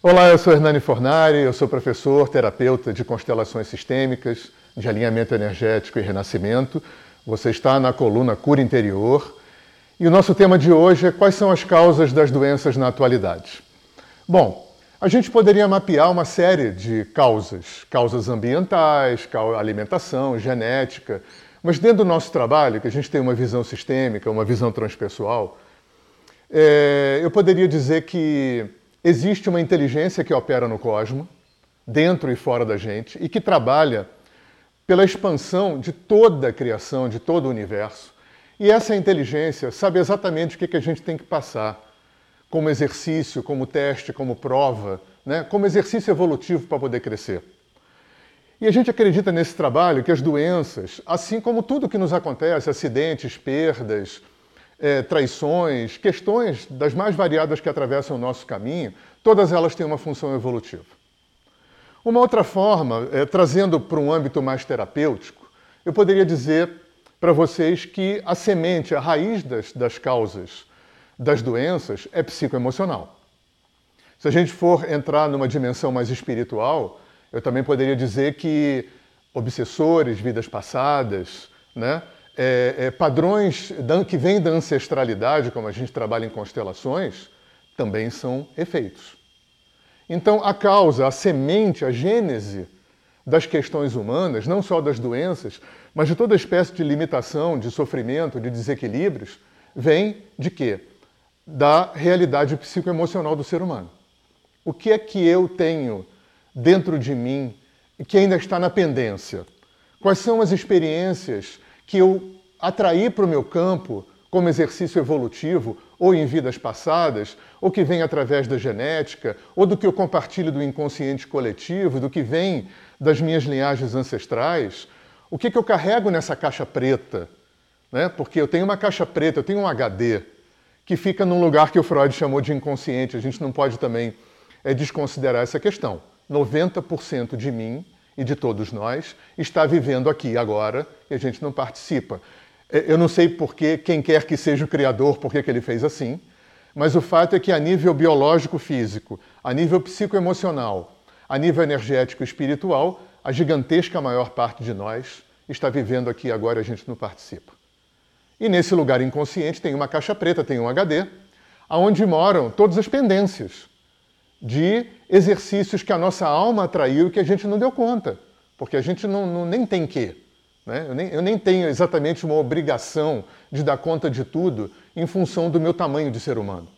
Olá, eu sou Hernani Fornari, eu sou professor, terapeuta de constelações sistêmicas, de alinhamento energético e renascimento. Você está na coluna Cura Interior e o nosso tema de hoje é quais são as causas das doenças na atualidade. Bom, a gente poderia mapear uma série de causas, causas ambientais, alimentação, genética, mas dentro do nosso trabalho, que a gente tem uma visão sistêmica, uma visão transpessoal, é, eu poderia dizer que existe uma inteligência que opera no cosmos, dentro e fora da gente, e que trabalha pela expansão de toda a criação, de todo o universo. E essa inteligência sabe exatamente o que a gente tem que passar como exercício, como teste, como prova, né? como exercício evolutivo para poder crescer. E a gente acredita nesse trabalho que as doenças, assim como tudo que nos acontece, acidentes, perdas, é, traições, questões das mais variadas que atravessam o nosso caminho, todas elas têm uma função evolutiva. Uma outra forma, é, trazendo para um âmbito mais terapêutico, eu poderia dizer para vocês que a semente, a raiz das, das causas das doenças é psicoemocional. Se a gente for entrar numa dimensão mais espiritual, eu também poderia dizer que obsessores, vidas passadas, né, é, é, padrões que vêm da ancestralidade, como a gente trabalha em constelações, também são efeitos. Então, a causa, a semente, a gênese das questões humanas, não só das doenças, mas de toda espécie de limitação, de sofrimento, de desequilíbrios, vem de quê? Da realidade psicoemocional do ser humano. O que é que eu tenho dentro de mim que ainda está na pendência? Quais são as experiências que eu atraí para o meu campo como exercício evolutivo, ou em vidas passadas, ou que vem através da genética, ou do que eu compartilho do inconsciente coletivo, do que vem das minhas linhagens ancestrais, o que, que eu carrego nessa caixa preta? Né? Porque eu tenho uma caixa preta, eu tenho um HD, que fica num lugar que o Freud chamou de inconsciente. A gente não pode também é, desconsiderar essa questão. 90% de mim e de todos nós está vivendo aqui agora e a gente não participa. É, eu não sei por que, quem quer que seja o criador, por que ele fez assim, mas o fato é que a nível biológico-físico, a nível psicoemocional, a nível energético espiritual, a gigantesca maior parte de nós está vivendo aqui agora e a gente não participa. E nesse lugar inconsciente tem uma caixa preta, tem um HD, aonde moram todas as pendências de exercícios que a nossa alma atraiu e que a gente não deu conta, porque a gente não, não nem tem que. Né? Eu, nem, eu nem tenho exatamente uma obrigação de dar conta de tudo em função do meu tamanho de ser humano.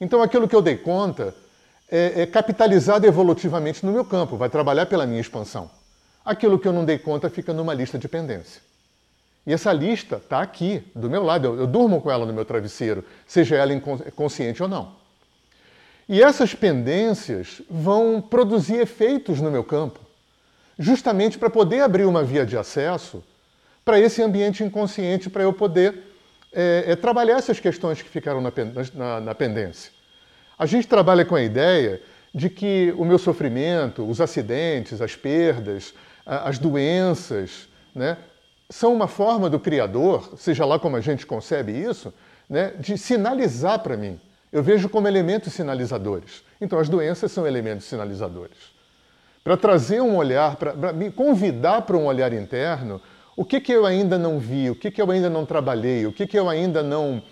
Então aquilo que eu dei conta é, é capitalizado evolutivamente no meu campo, vai trabalhar pela minha expansão. Aquilo que eu não dei conta fica numa lista de pendência. E essa lista está aqui, do meu lado, eu, eu durmo com ela no meu travesseiro, seja ela inconsciente ou não. E essas pendências vão produzir efeitos no meu campo, justamente para poder abrir uma via de acesso para esse ambiente inconsciente, para eu poder é, é, trabalhar essas questões que ficaram na, na, na pendência. A gente trabalha com a ideia de que o meu sofrimento, os acidentes, as perdas, as doenças, né, são uma forma do Criador, seja lá como a gente concebe isso, né, de sinalizar para mim eu vejo como elementos sinalizadores. Então, as doenças são elementos sinalizadores. Para trazer um olhar, para me convidar para um olhar interno, o que, que eu ainda não vi, o que, que eu ainda não trabalhei, o que, que eu ainda não,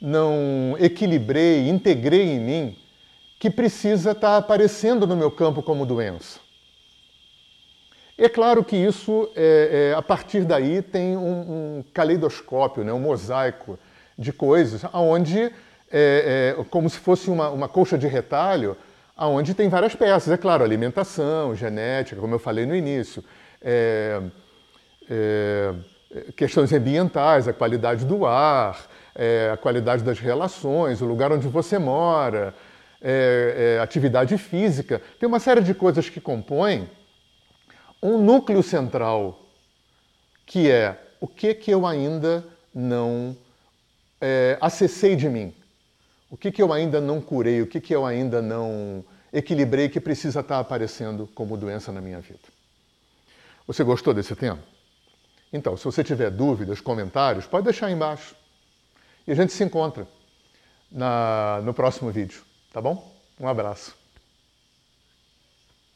não equilibrei, integrei em mim, que precisa estar tá aparecendo no meu campo como doença. É claro que isso, é, é, a partir daí, tem um, um caleidoscópio, né, um mosaico de coisas, onde é, é, como se fosse uma, uma colcha de retalho, onde tem várias peças. É claro, alimentação, genética, como eu falei no início, é, é questões ambientais, a qualidade do ar, é, a qualidade das relações, o lugar onde você mora, é, atividade física. Tem uma série de coisas que compõem um núcleo central, que é o que, que eu ainda não acessei de mim. O que, que eu ainda não curei, o que, que eu ainda não equilibrei que precisa estar aparecendo como doença na minha vida? Você gostou desse tema? Então, se você tiver dúvidas, comentários, pode deixar aí embaixo. E a gente se encontra na, no próximo vídeo, tá bom? Um abraço.